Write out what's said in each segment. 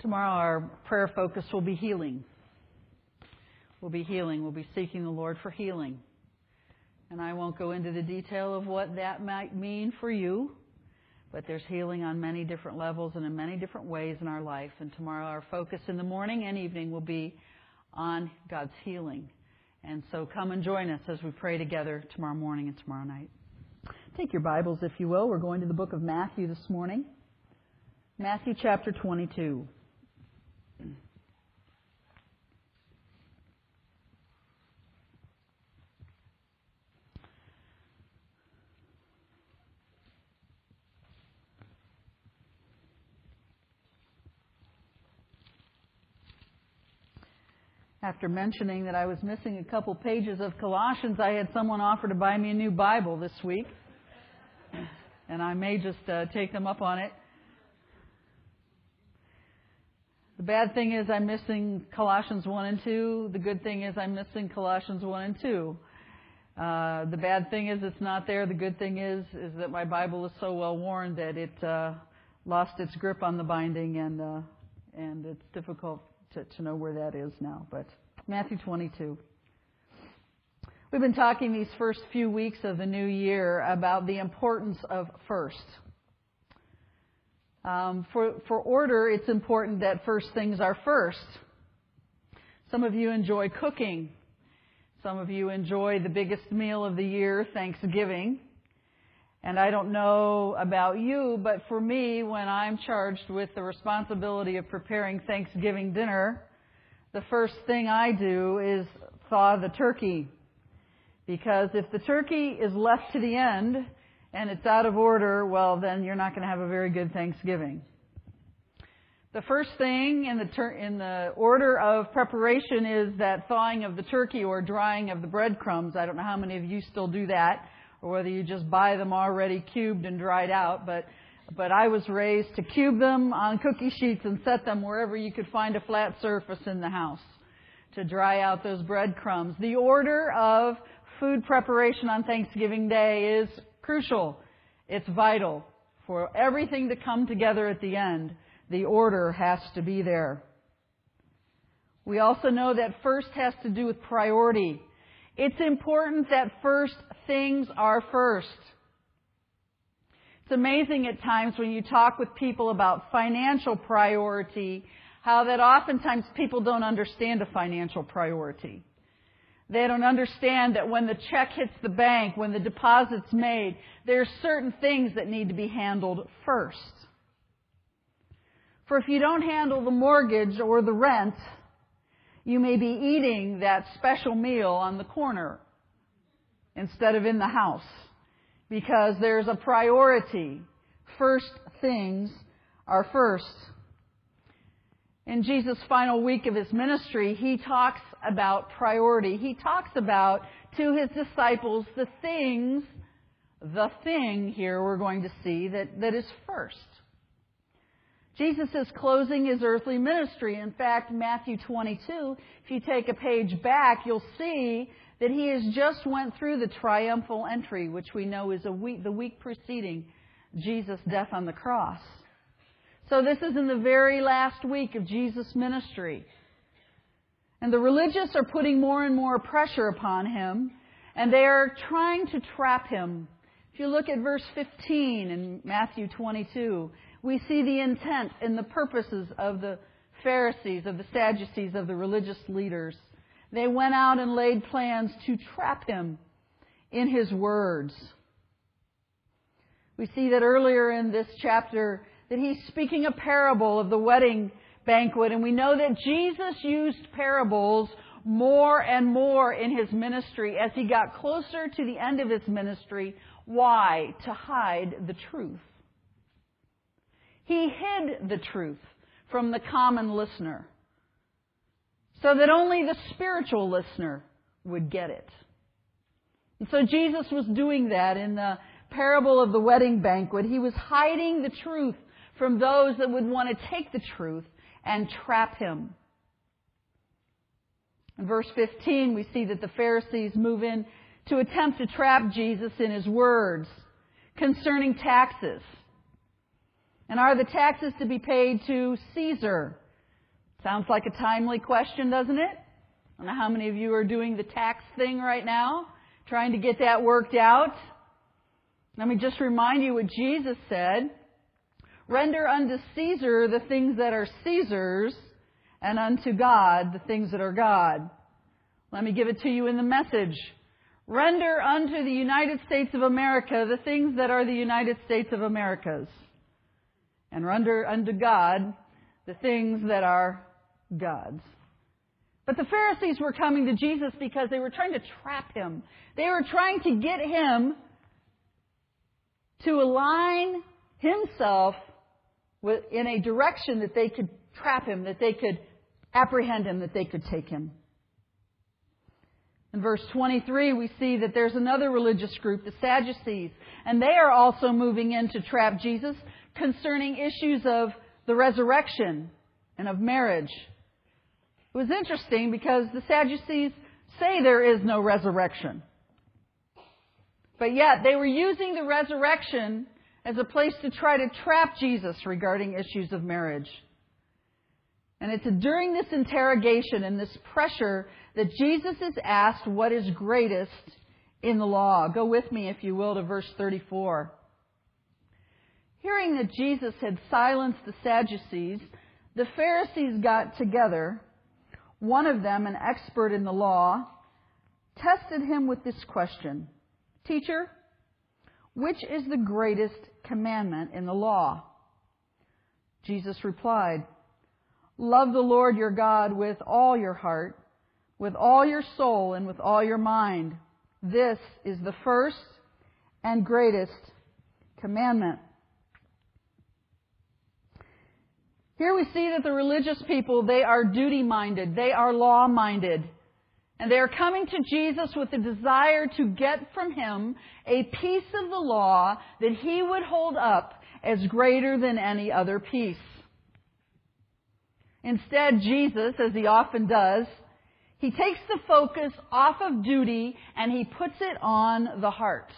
Tomorrow our prayer focus will be healing. We'll be healing. We'll be seeking the Lord for healing. And I won't go into the detail of what that might mean for you, but there's healing on many different levels and in many different ways in our life. And tomorrow our focus in the morning and evening will be on God's healing. And so come and join us as we pray together tomorrow morning and tomorrow night. Take your Bibles, if you will. We're going to the book of Matthew this morning. Matthew chapter 22. After mentioning that I was missing a couple pages of Colossians, I had someone offer to buy me a new Bible this week. And I may just uh, take them up on it. The bad thing is I'm missing Colossians 1 and 2. The good thing is I'm missing Colossians 1 and 2. Uh, the bad thing is it's not there. The good thing is is that my Bible is so well worn that it uh, lost its grip on the binding and uh, and it's difficult to, to know where that is now. But Matthew 22. We've been talking these first few weeks of the new year about the importance of first. Um, for, for order, it's important that first things are first. Some of you enjoy cooking. Some of you enjoy the biggest meal of the year, Thanksgiving. And I don't know about you, but for me, when I'm charged with the responsibility of preparing Thanksgiving dinner, the first thing I do is thaw the turkey. Because if the turkey is left to the end, and it's out of order, well, then you're not going to have a very good Thanksgiving. The first thing in the, ter- in the order of preparation is that thawing of the turkey or drying of the breadcrumbs. I don't know how many of you still do that, or whether you just buy them already cubed and dried out, but but I was raised to cube them on cookie sheets and set them wherever you could find a flat surface in the house to dry out those breadcrumbs. The order of food preparation on Thanksgiving Day is crucial. It's vital. For everything to come together at the end, the order has to be there. We also know that first has to do with priority. It's important that first things are first. It's amazing at times when you talk with people about financial priority, how that oftentimes people don't understand a financial priority. They don't understand that when the check hits the bank, when the deposit's made, there are certain things that need to be handled first. For if you don't handle the mortgage or the rent, you may be eating that special meal on the corner instead of in the house because there's a priority. First things are first. In Jesus' final week of his ministry, he talks about priority. He talks about to his disciples the things, the thing here we're going to see that, that is first. Jesus is closing his earthly ministry. In fact, Matthew 22, if you take a page back, you'll see that he has just went through the triumphal entry, which we know is week, the week preceding Jesus' death on the cross. So this is in the very last week of Jesus' ministry. And the religious are putting more and more pressure upon him, and they are trying to trap him. If you look at verse 15 in Matthew 22, we see the intent and the purposes of the Pharisees, of the Sadducees, of the religious leaders. They went out and laid plans to trap him in his words. We see that earlier in this chapter that he's speaking a parable of the wedding banquet, and we know that Jesus used parables more and more in his ministry as he got closer to the end of his ministry. Why? To hide the truth. He hid the truth from the common listener so that only the spiritual listener would get it. And so Jesus was doing that in the parable of the wedding banquet. He was hiding the truth from those that would want to take the truth and trap him. In verse 15, we see that the Pharisees move in to attempt to trap Jesus in his words concerning taxes. And are the taxes to be paid to Caesar Sounds like a timely question, doesn't it? I don't know how many of you are doing the tax thing right now, trying to get that worked out. Let me just remind you what Jesus said. Render unto Caesar the things that are Caesar's, and unto God the things that are God. Let me give it to you in the message. Render unto the United States of America the things that are the United States of America's. And render unto God the things that are God's. But the Pharisees were coming to Jesus because they were trying to trap him. They were trying to get him to align himself with, in a direction that they could trap him, that they could apprehend him, that they could take him. In verse 23, we see that there's another religious group, the Sadducees, and they are also moving in to trap Jesus concerning issues of the resurrection and of marriage. It was interesting because the Sadducees say there is no resurrection. But yet they were using the resurrection as a place to try to trap Jesus regarding issues of marriage. And it's during this interrogation and this pressure that Jesus is asked what is greatest in the law. Go with me, if you will, to verse 34. Hearing that Jesus had silenced the Sadducees, the Pharisees got together. One of them, an expert in the law, tested him with this question Teacher, which is the greatest commandment in the law? Jesus replied, Love the Lord your God with all your heart, with all your soul, and with all your mind. This is the first and greatest commandment. Here we see that the religious people, they are duty minded. They are law minded. And they are coming to Jesus with the desire to get from him a piece of the law that he would hold up as greater than any other piece. Instead, Jesus, as he often does, he takes the focus off of duty and he puts it on the heart.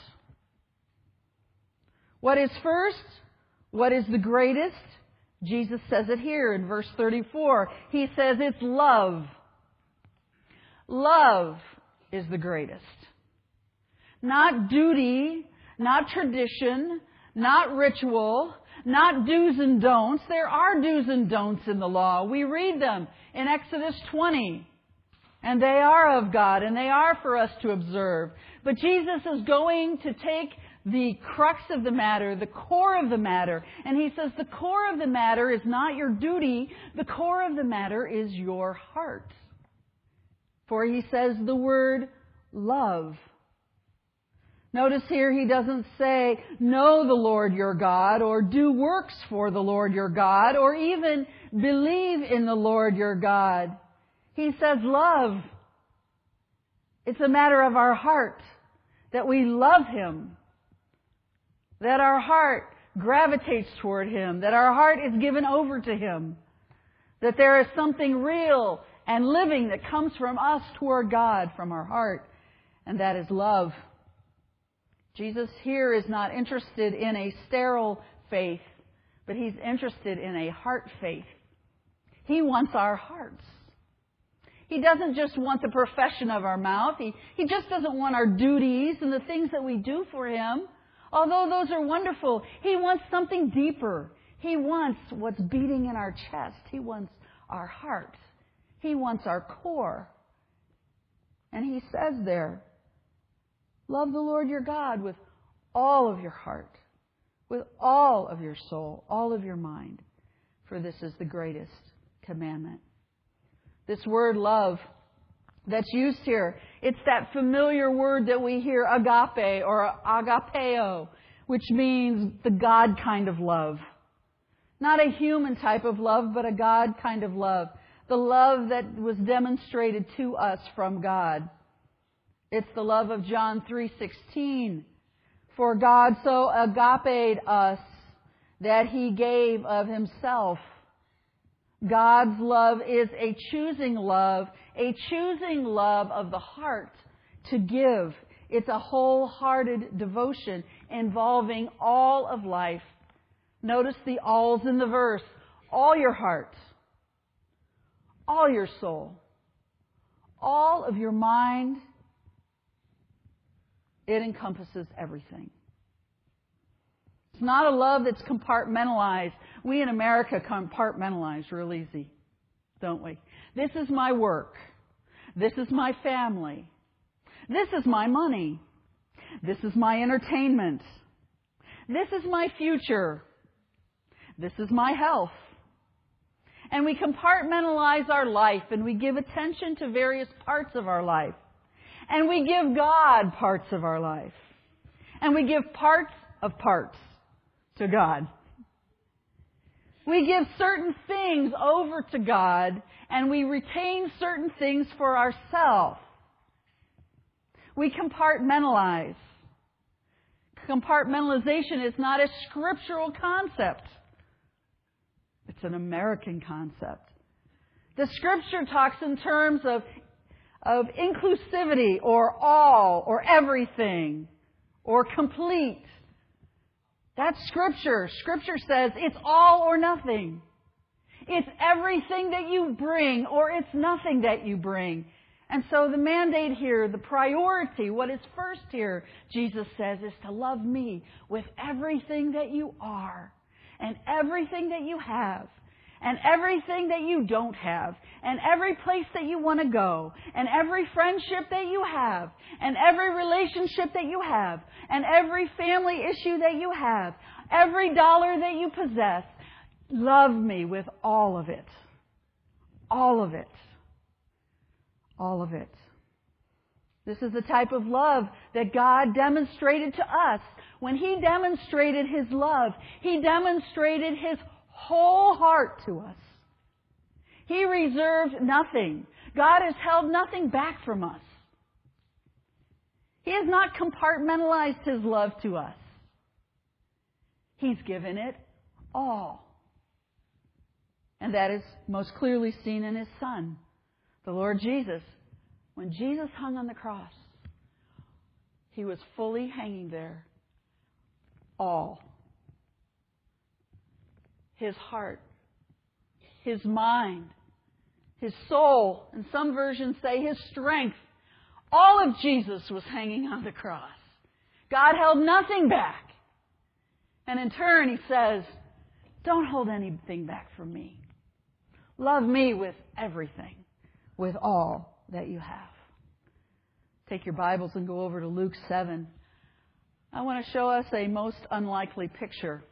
What is first? What is the greatest? Jesus says it here in verse 34. He says it's love. Love is the greatest. Not duty, not tradition, not ritual, not do's and don'ts. There are do's and don'ts in the law. We read them in Exodus 20. And they are of God and they are for us to observe. But Jesus is going to take the crux of the matter, the core of the matter, and he says the core of the matter is not your duty, the core of the matter is your heart. For he says the word love. Notice here he doesn't say, know the Lord your God, or do works for the Lord your God, or even believe in the Lord your God. He says love. It's a matter of our heart, that we love Him, that our heart gravitates toward Him, that our heart is given over to Him, that there is something real and living that comes from us toward God from our heart, and that is love. Jesus here is not interested in a sterile faith, but he's interested in a heart faith. He wants our hearts. He doesn't just want the profession of our mouth. He, he just doesn't want our duties and the things that we do for him. Although those are wonderful, he wants something deeper. He wants what's beating in our chest. He wants our heart. He wants our core. And he says there, Love the Lord your God with all of your heart, with all of your soul, all of your mind, for this is the greatest commandment. This word love that's used here, it's that familiar word that we hear agape or agapeo, which means the God kind of love. Not a human type of love, but a God kind of love. The love that was demonstrated to us from God. It's the love of John 3:16. For God so agaped us that he gave of himself. God's love is a choosing love, a choosing love of the heart to give. It's a wholehearted devotion involving all of life. Notice the alls in the verse. All your heart, all your soul, all of your mind. It encompasses everything. It's not a love that's compartmentalized. We in America compartmentalize real easy, don't we? This is my work. This is my family. This is my money. This is my entertainment. This is my future. This is my health. And we compartmentalize our life and we give attention to various parts of our life. And we give God parts of our life. And we give parts of parts to God. We give certain things over to God and we retain certain things for ourselves. We compartmentalize. Compartmentalization is not a scriptural concept. It's an American concept. The scripture talks in terms of, of inclusivity or all or everything or complete. That's scripture. Scripture says it's all or nothing. It's everything that you bring or it's nothing that you bring. And so the mandate here, the priority, what is first here, Jesus says, is to love me with everything that you are and everything that you have and everything that you don't have and every place that you want to go and every friendship that you have and every relationship that you have and every family issue that you have, every dollar that you possess. Love me with all of it. All of it. All of it. This is the type of love that God demonstrated to us. When He demonstrated His love, He demonstrated His whole heart to us. He reserved nothing. God has held nothing back from us. He has not compartmentalized His love to us. He's given it all. And that is most clearly seen in His Son, the Lord Jesus. When Jesus hung on the cross, He was fully hanging there. All his heart, his mind, his soul, and some versions say his strength. All of Jesus was hanging on the cross. God held nothing back. And in turn, he says, Don't hold anything back from me. Love me with everything, with all that you have. Take your Bibles and go over to Luke 7. I want to show us a most unlikely picture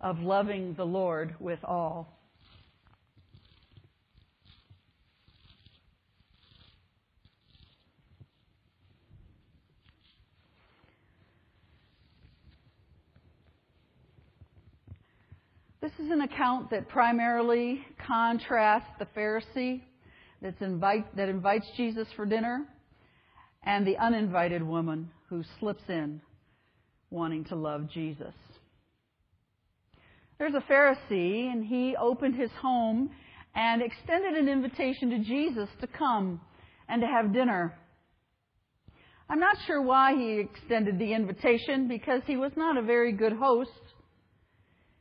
of loving the Lord with all. This is an account that primarily contrasts the Pharisee invite, that invites Jesus for dinner and the uninvited woman who slips in wanting to love Jesus. There's a Pharisee, and he opened his home and extended an invitation to Jesus to come and to have dinner. I'm not sure why he extended the invitation because he was not a very good host.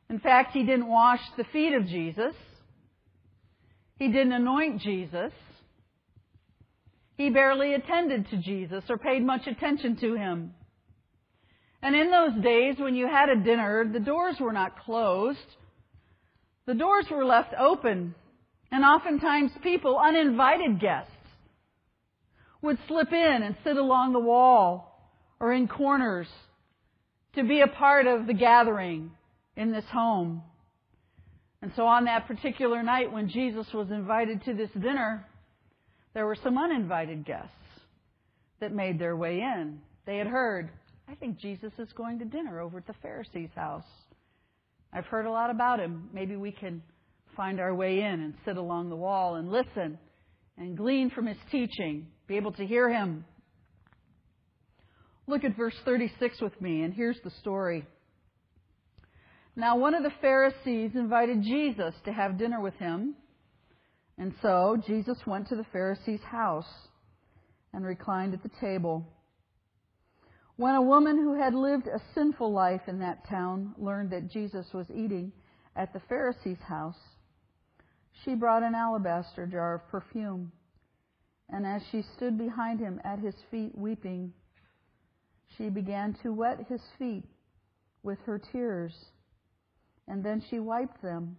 In fact, he didn't wash the feet of Jesus. He didn't anoint Jesus. He barely attended to Jesus or paid much attention to him. And in those days, when you had a dinner, the doors were not closed. The doors were left open. And oftentimes people, uninvited guests, would slip in and sit along the wall or in corners to be a part of the gathering in this home. And so on that particular night when Jesus was invited to this dinner, there were some uninvited guests that made their way in. They had heard I think Jesus is going to dinner over at the Pharisee's house. I've heard a lot about him. Maybe we can find our way in and sit along the wall and listen and glean from his teaching, be able to hear him. Look at verse 36 with me, and here's the story. Now, one of the Pharisees invited Jesus to have dinner with him, and so Jesus went to the Pharisee's house and reclined at the table. When a woman who had lived a sinful life in that town learned that Jesus was eating at the Pharisee's house, she brought an alabaster jar of perfume. And as she stood behind him at his feet weeping, she began to wet his feet with her tears, and then she wiped them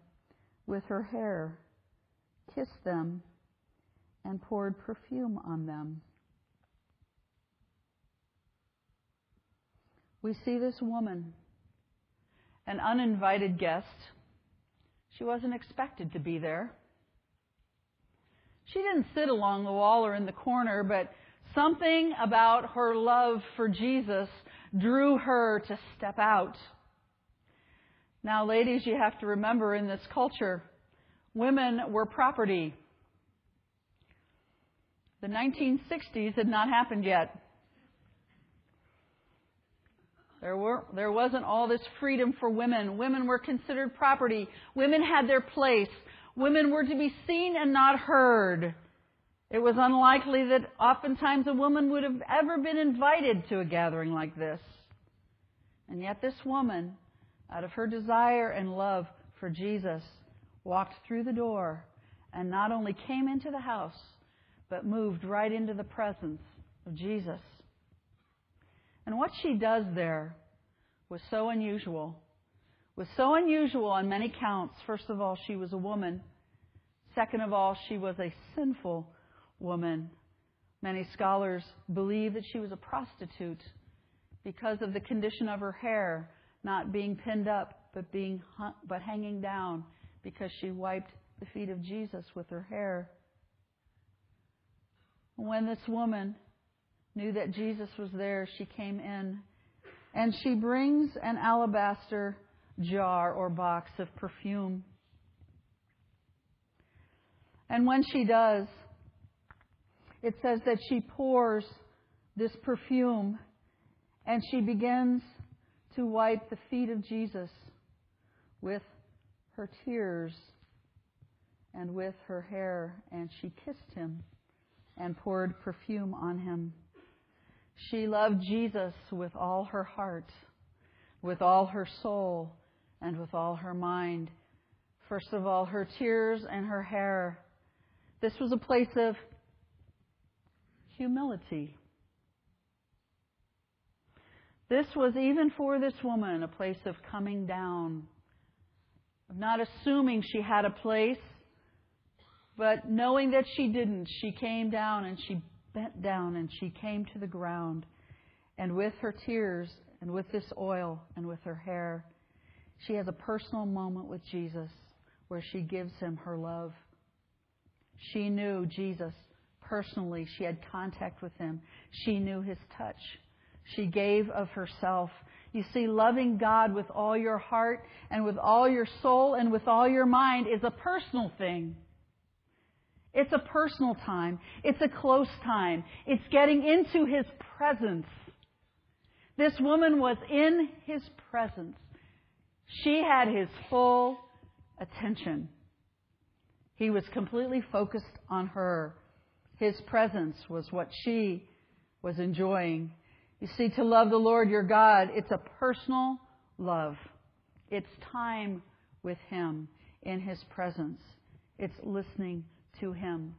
with her hair, kissed them, and poured perfume on them. We see this woman, an uninvited guest. She wasn't expected to be there. She didn't sit along the wall or in the corner, but something about her love for Jesus drew her to step out. Now, ladies, you have to remember in this culture, women were property. The 1960s had not happened yet. There, were, there wasn't all this freedom for women. Women were considered property. Women had their place. Women were to be seen and not heard. It was unlikely that oftentimes a woman would have ever been invited to a gathering like this. And yet this woman, out of her desire and love for Jesus, walked through the door and not only came into the house, but moved right into the presence of Jesus. And what she does there was so unusual. Was so unusual on many counts. First of all, she was a woman. Second of all, she was a sinful woman. Many scholars believe that she was a prostitute because of the condition of her hair not being pinned up but being but hanging down because she wiped the feet of Jesus with her hair. When this woman knew that Jesus was there, she came in and she brings an alabaster jar or box of perfume. And when she does, it says that she pours this perfume and she begins to wipe the feet of Jesus with her tears and with her hair, and she kissed him and poured perfume on him. She loved Jesus with all her heart, with all her soul, and with all her mind. First of all, her tears and her hair. This was a place of humility. This was, even for this woman, a place of coming down, of not assuming she had a place, but knowing that she didn't. She came down and she bent down and she came to the ground. And with her tears and with this oil and with her hair, she has a personal moment with Jesus where she gives him her love. She knew Jesus personally. She had contact with him. She knew his touch. She gave of herself. You see, loving God with all your heart and with all your soul and with all your mind is a personal thing. It's a personal time. It's a close time. It's getting into His presence. This woman was in His presence. She had His full attention. He was completely focused on her. His presence was what she was enjoying. You see, to love the Lord your God, it's a personal love. It's time with Him in His presence. It's listening to Him.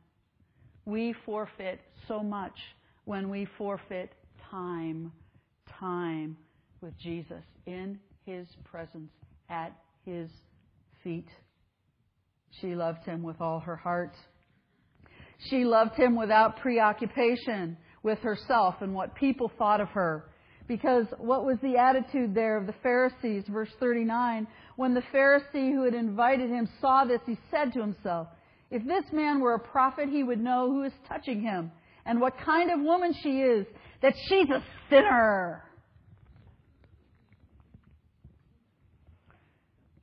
We forfeit so much when we forfeit time, time with Jesus in His presence, at His feet. She loved Him with all her heart. She loved Him without preoccupation with herself and what people thought of her. Because what was the attitude there of the Pharisees? Verse 39. When the Pharisee who had invited him saw this, he said to himself, if this man were a prophet, he would know who is touching him and what kind of woman she is, that she's a sinner.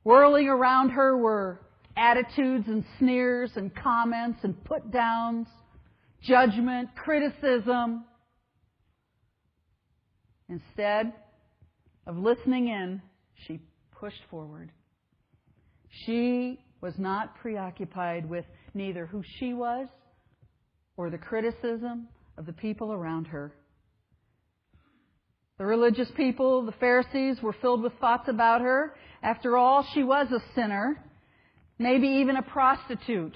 Whirling around her were attitudes and sneers and comments and put downs, judgment, criticism. Instead of listening in, she pushed forward. She was not preoccupied with neither who she was or the criticism of the people around her. The religious people, the Pharisees, were filled with thoughts about her. After all, she was a sinner. maybe even a prostitute.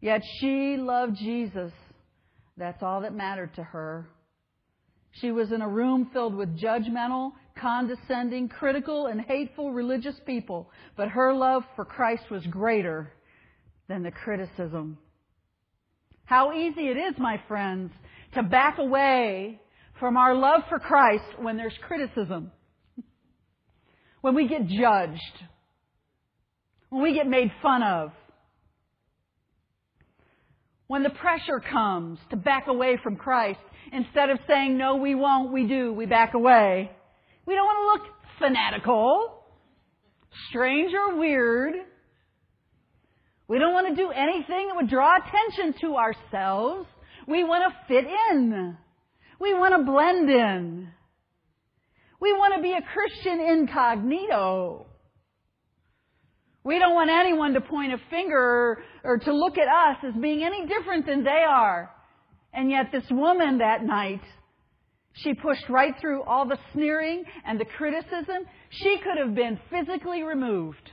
Yet she loved Jesus. That's all that mattered to her. She was in a room filled with judgmental, condescending, critical, and hateful religious people, but her love for Christ was greater than the criticism. How easy it is, my friends, to back away from our love for Christ when there's criticism. When we get judged. When we get made fun of. When the pressure comes to back away from Christ, instead of saying, no, we won't, we do, we back away. We don't want to look fanatical, strange or weird. We don't want to do anything that would draw attention to ourselves. We want to fit in. We want to blend in. We want to be a Christian incognito. We don't want anyone to point a finger or, to look at us as being any different than they are. And yet this woman that night, she pushed right through all the sneering and the criticism. She could have been physically removed.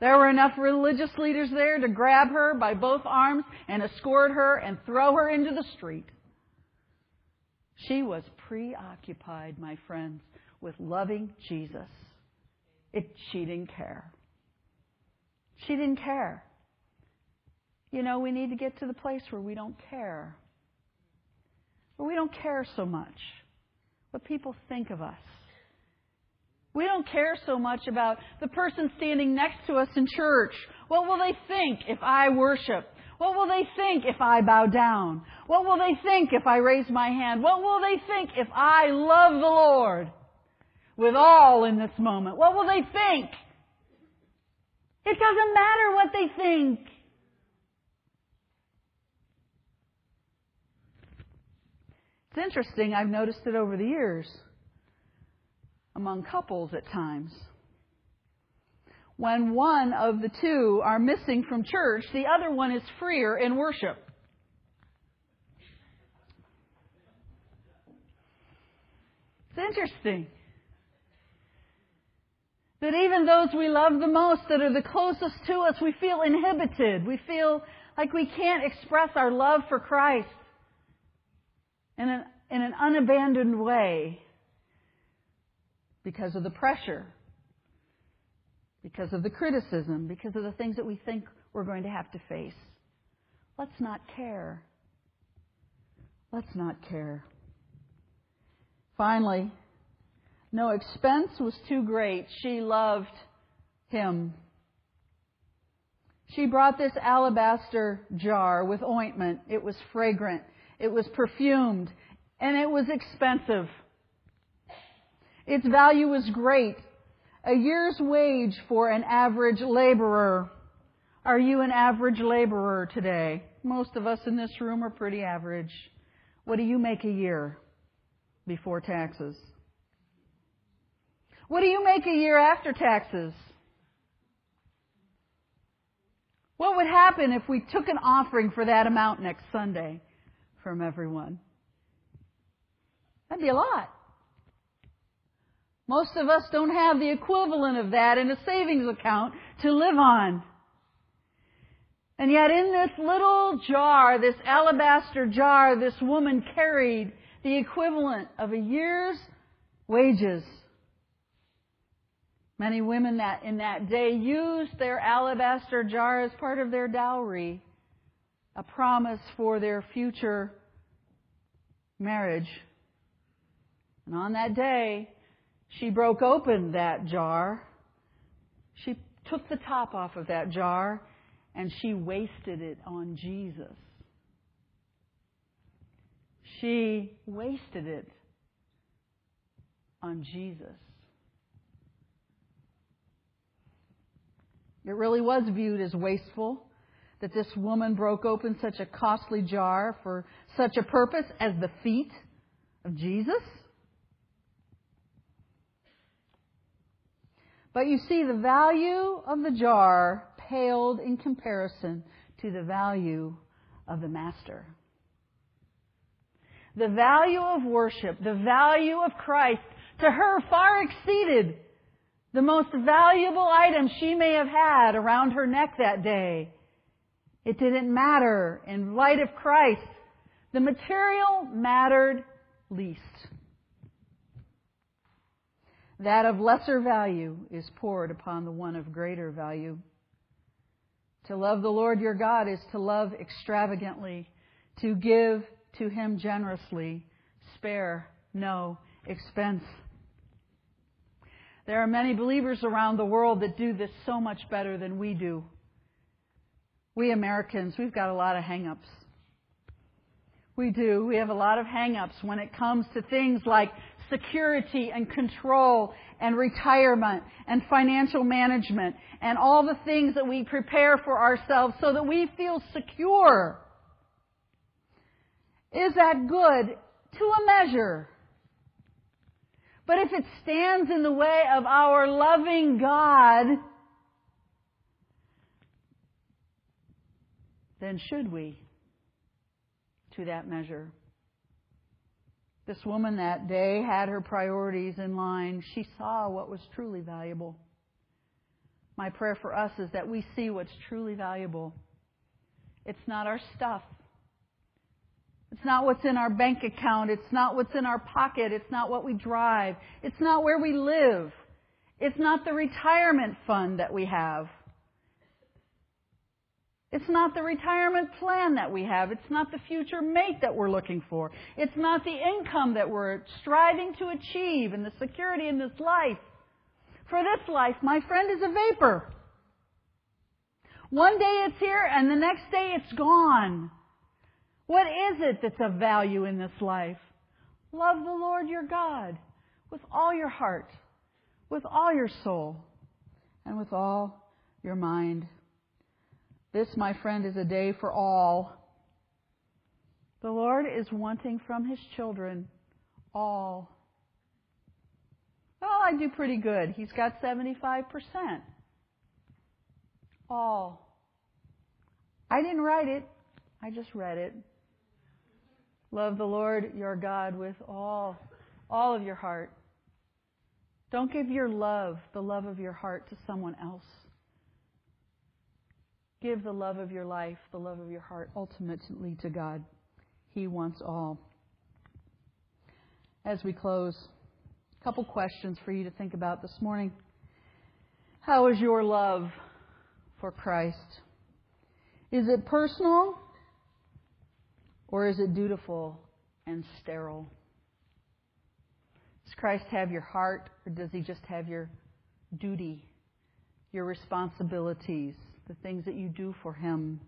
There were enough religious leaders there to grab her by both arms and escort her and throw her into the street. She was preoccupied, my friends, with loving Jesus. It, she didn't care. She didn't care. You know, we need to get to the place where we don't care. Where we don't care so much what people think of us. We don't care so much about the person standing next to us in church. What will they think if I worship? What will they think if I bow down? What will they think if I raise my hand? What will they think if I love the Lord with all in this moment? What will they think? It doesn't matter what they think. It's interesting, I've noticed it over the years among couples at times. When one of the two are missing from church, the other one is freer in worship. It's interesting that even those we love the most, that are the closest to us, we feel inhibited. We feel like we can't express our love for Christ in an, in an unabandoned way because of the pressure, because of the criticism, because of the things that we think we're going to have to face. Let's not care. Let's not care. Finally, no expense was too great. She loved him. She brought this alabaster jar with ointment. It was fragrant. It was perfumed. And it was expensive. Its value was great. A year's wage for an average laborer. Are you an average laborer today? Most of us in this room are pretty average. What do you make a year before taxes? What do you make a year after taxes? What would happen if we took an offering for that amount next Sunday from everyone? That'd be a lot. Most of us don't have the equivalent of that in a savings account to live on. And yet in this little jar, this alabaster jar, this woman carried the equivalent of a year's wages. Many women that in that day used their alabaster jar as part of their dowry, a promise for their future marriage. And on that day, she broke open that jar. She took the top off of that jar and she wasted it on Jesus. She wasted it on Jesus. It really was viewed as wasteful that this woman broke open such a costly jar for such a purpose as the feet of Jesus. But you see, the value of the jar paled in comparison to the value of the Master. The value of worship, the value of Christ, to her far exceeded the most valuable item she may have had around her neck that day. It didn't matter. In light of Christ, the material mattered least. That of lesser value is poured upon the one of greater value. To love the Lord your God is to love extravagantly, to give to Him generously, spare no expense. There are many believers around the world that do this so much better than we do. We Americans, we've got a lot of hang-ups. We do. We have a lot of hang-ups when it comes to things like security and control and retirement and financial management and all the things that we prepare for ourselves so that we feel secure. Is that good? To a measure. But if it stands in the way of our loving God, then should we to that measure? This woman that day had her priorities in line. She saw what was truly valuable. My prayer for us is that we see what's truly valuable. It's not our stuff. It's not what's in our bank account. It's not what's in our pocket. It's not what we drive. It's not where we live. It's not the retirement fund that we have. It's not the retirement plan that we have. It's not the future mate that we're looking for. It's not the income that we're striving to achieve and the security in this life. For this life, my friend, is a vapor. One day it's here and the next day it's gone. What is it that's of value in this life? Love the Lord your God with all your heart, with all your soul, and with all your mind. This, my friend, is a day for all. The Lord is wanting from His children all. Well, I do pretty good. He's got 75%. All. I didn't write it. I just read it. Love the Lord your God with all, all of your heart. Don't give your love, the love of your heart, to someone else. Give the love of your life, the love of your heart, ultimately to God. He wants all. As we close, a couple questions for you to think about this morning. How is your love for Christ? Is it personal or is it dutiful and sterile? Does Christ have your heart or does he just have your duty, your responsibilities? The things that you do for Him.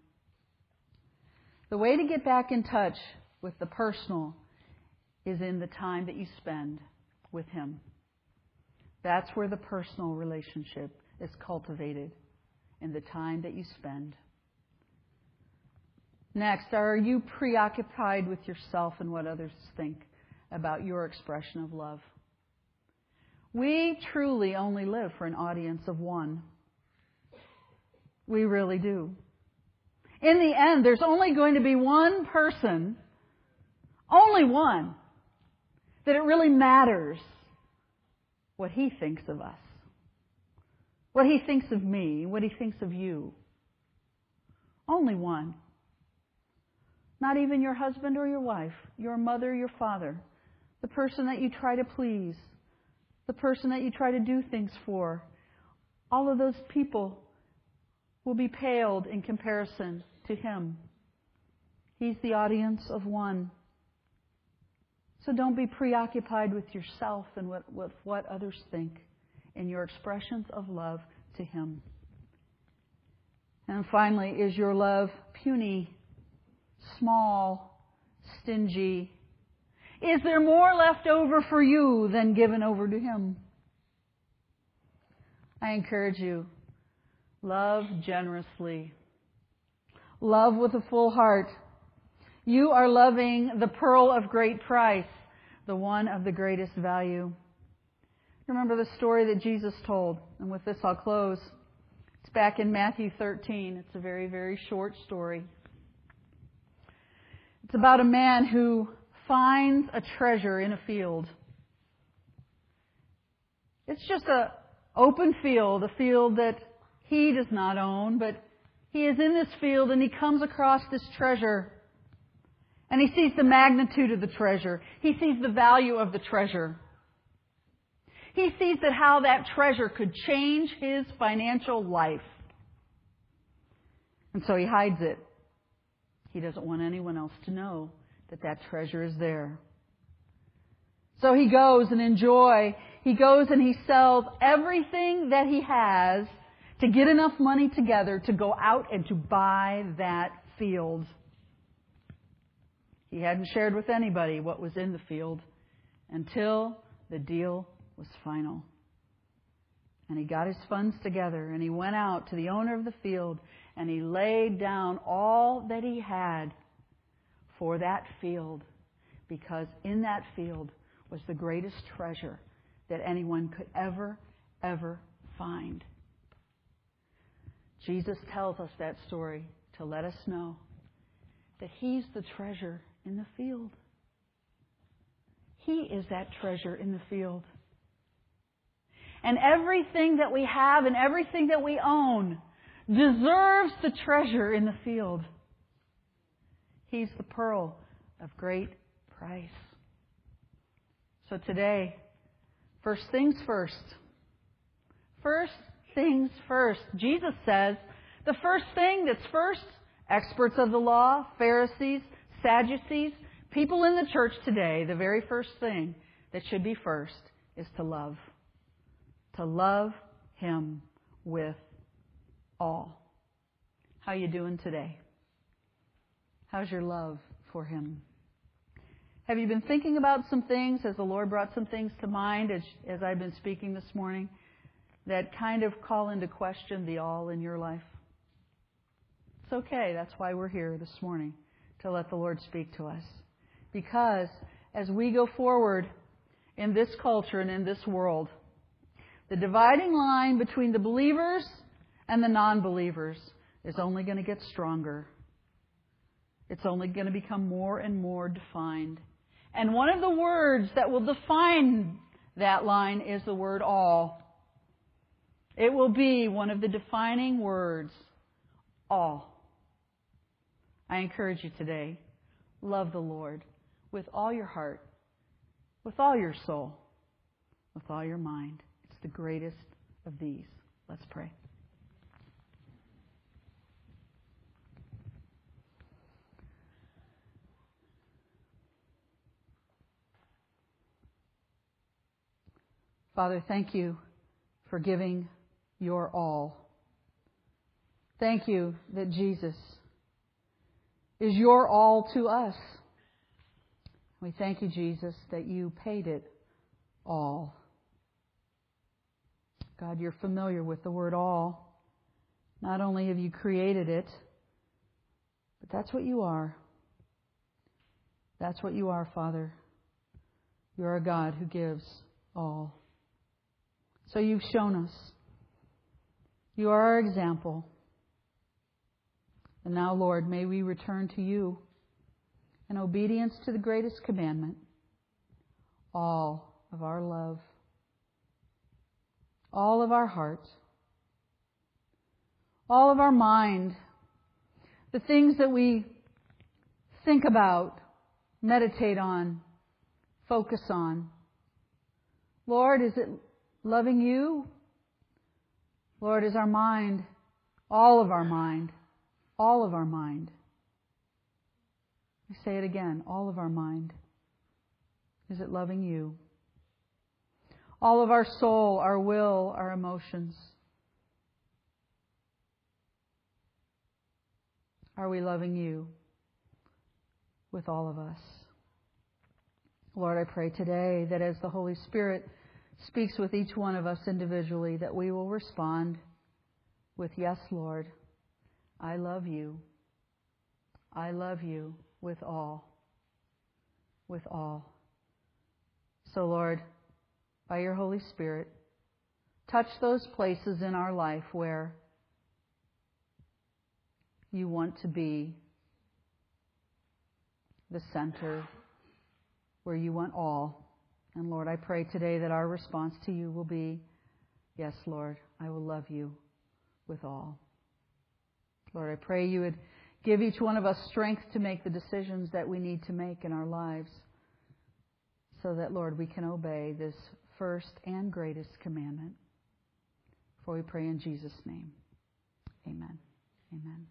The way to get back in touch with the personal is in the time that you spend with Him. That's where the personal relationship is cultivated, in the time that you spend. Next, are you preoccupied with yourself and what others think about your expression of love? We truly only live for an audience of one. We really do. In the end, there's only going to be one person, only one, that it really matters what he thinks of us, what he thinks of me, what he thinks of you. Only one. Not even your husband or your wife, your mother, your father, the person that you try to please, the person that you try to do things for. All of those people will be paled in comparison to him. He's the audience of one. So don't be preoccupied with yourself and with, with what others think in your expressions of love to him. And finally, is your love puny, small, stingy? Is there more left over for you than given over to him? I encourage you Love generously. Love with a full heart. You are loving the pearl of great price, the one of the greatest value. Remember the story that Jesus told, and with this I'll close. It's back in Matthew 13. It's a very, very short story. It's about a man who finds a treasure in a field. It's just a, open field, a field that he does not own, but he is in this field and he comes across this treasure. And he sees the magnitude of the treasure. He sees the value of the treasure. He sees that how that treasure could change his financial life. And so he hides it. He doesn't want anyone else to know that that treasure is there. So he goes and enjoy. He goes and he sells everything that he has to get enough money together to go out and to buy that field. He hadn't shared with anybody what was in the field until the deal was final. And he got his funds together and he went out to the owner of the field and he laid down all that he had for that field because in that field was the greatest treasure that anyone could ever, ever find. Jesus tells us that story to let us know that He's the treasure in the field. He is that treasure in the field. And everything that we have and everything that we own deserves the treasure in the field. He's the pearl of great price. So today, first things first. First things first. Jesus says the first thing that's first, experts of the law, Pharisees, Sadducees, people in the church today, the very first thing that should be first is to love. To love Him with all. How you doing today? How's your love for Him? Have you been thinking about some things as the Lord brought some things to mind as, as I've been speaking this morning that kind of call into question the all in your life? It's okay. That's why we're here this morning to let the Lord speak to us. Because as we go forward in this culture and in this world, the dividing line between the believers and the non believers is only going to get stronger. It's only going to become more and more defined. And one of the words that will define that line is the word all. It will be one of the defining words, all. I encourage you today, love the Lord with all your heart, with all your soul, with all your mind. It's the greatest of these. Let's pray. Father, thank you for giving your all. Thank you that Jesus is your all to us. We thank you, Jesus, that you paid it all. God, you're familiar with the word all. Not only have you created it, but that's what you are. That's what you are, Father. You're a God who gives all. So you've shown us. You are our example. And now, Lord, may we return to you in obedience to the greatest commandment all of our love, all of our heart, all of our mind, the things that we think about, meditate on, focus on. Lord, is it loving you? Lord, is our mind, all of our mind, all of our mind. I say it again, all of our mind. Is it loving you? All of our soul, our will, our emotions. Are we loving you with all of us? Lord, I pray today that as the Holy Spirit speaks with each one of us individually, that we will respond with, Yes, Lord, I love you. I love you with all. With all. So, Lord, by your Holy Spirit, touch those places in our life where you want to be the center, where you want all. And Lord, I pray today that our response to you will be Yes, Lord, I will love you with all. Lord, I pray you would give each one of us strength to make the decisions that we need to make in our lives so that, Lord, we can obey this first and greatest commandment. For we pray in Jesus' name. Amen. Amen.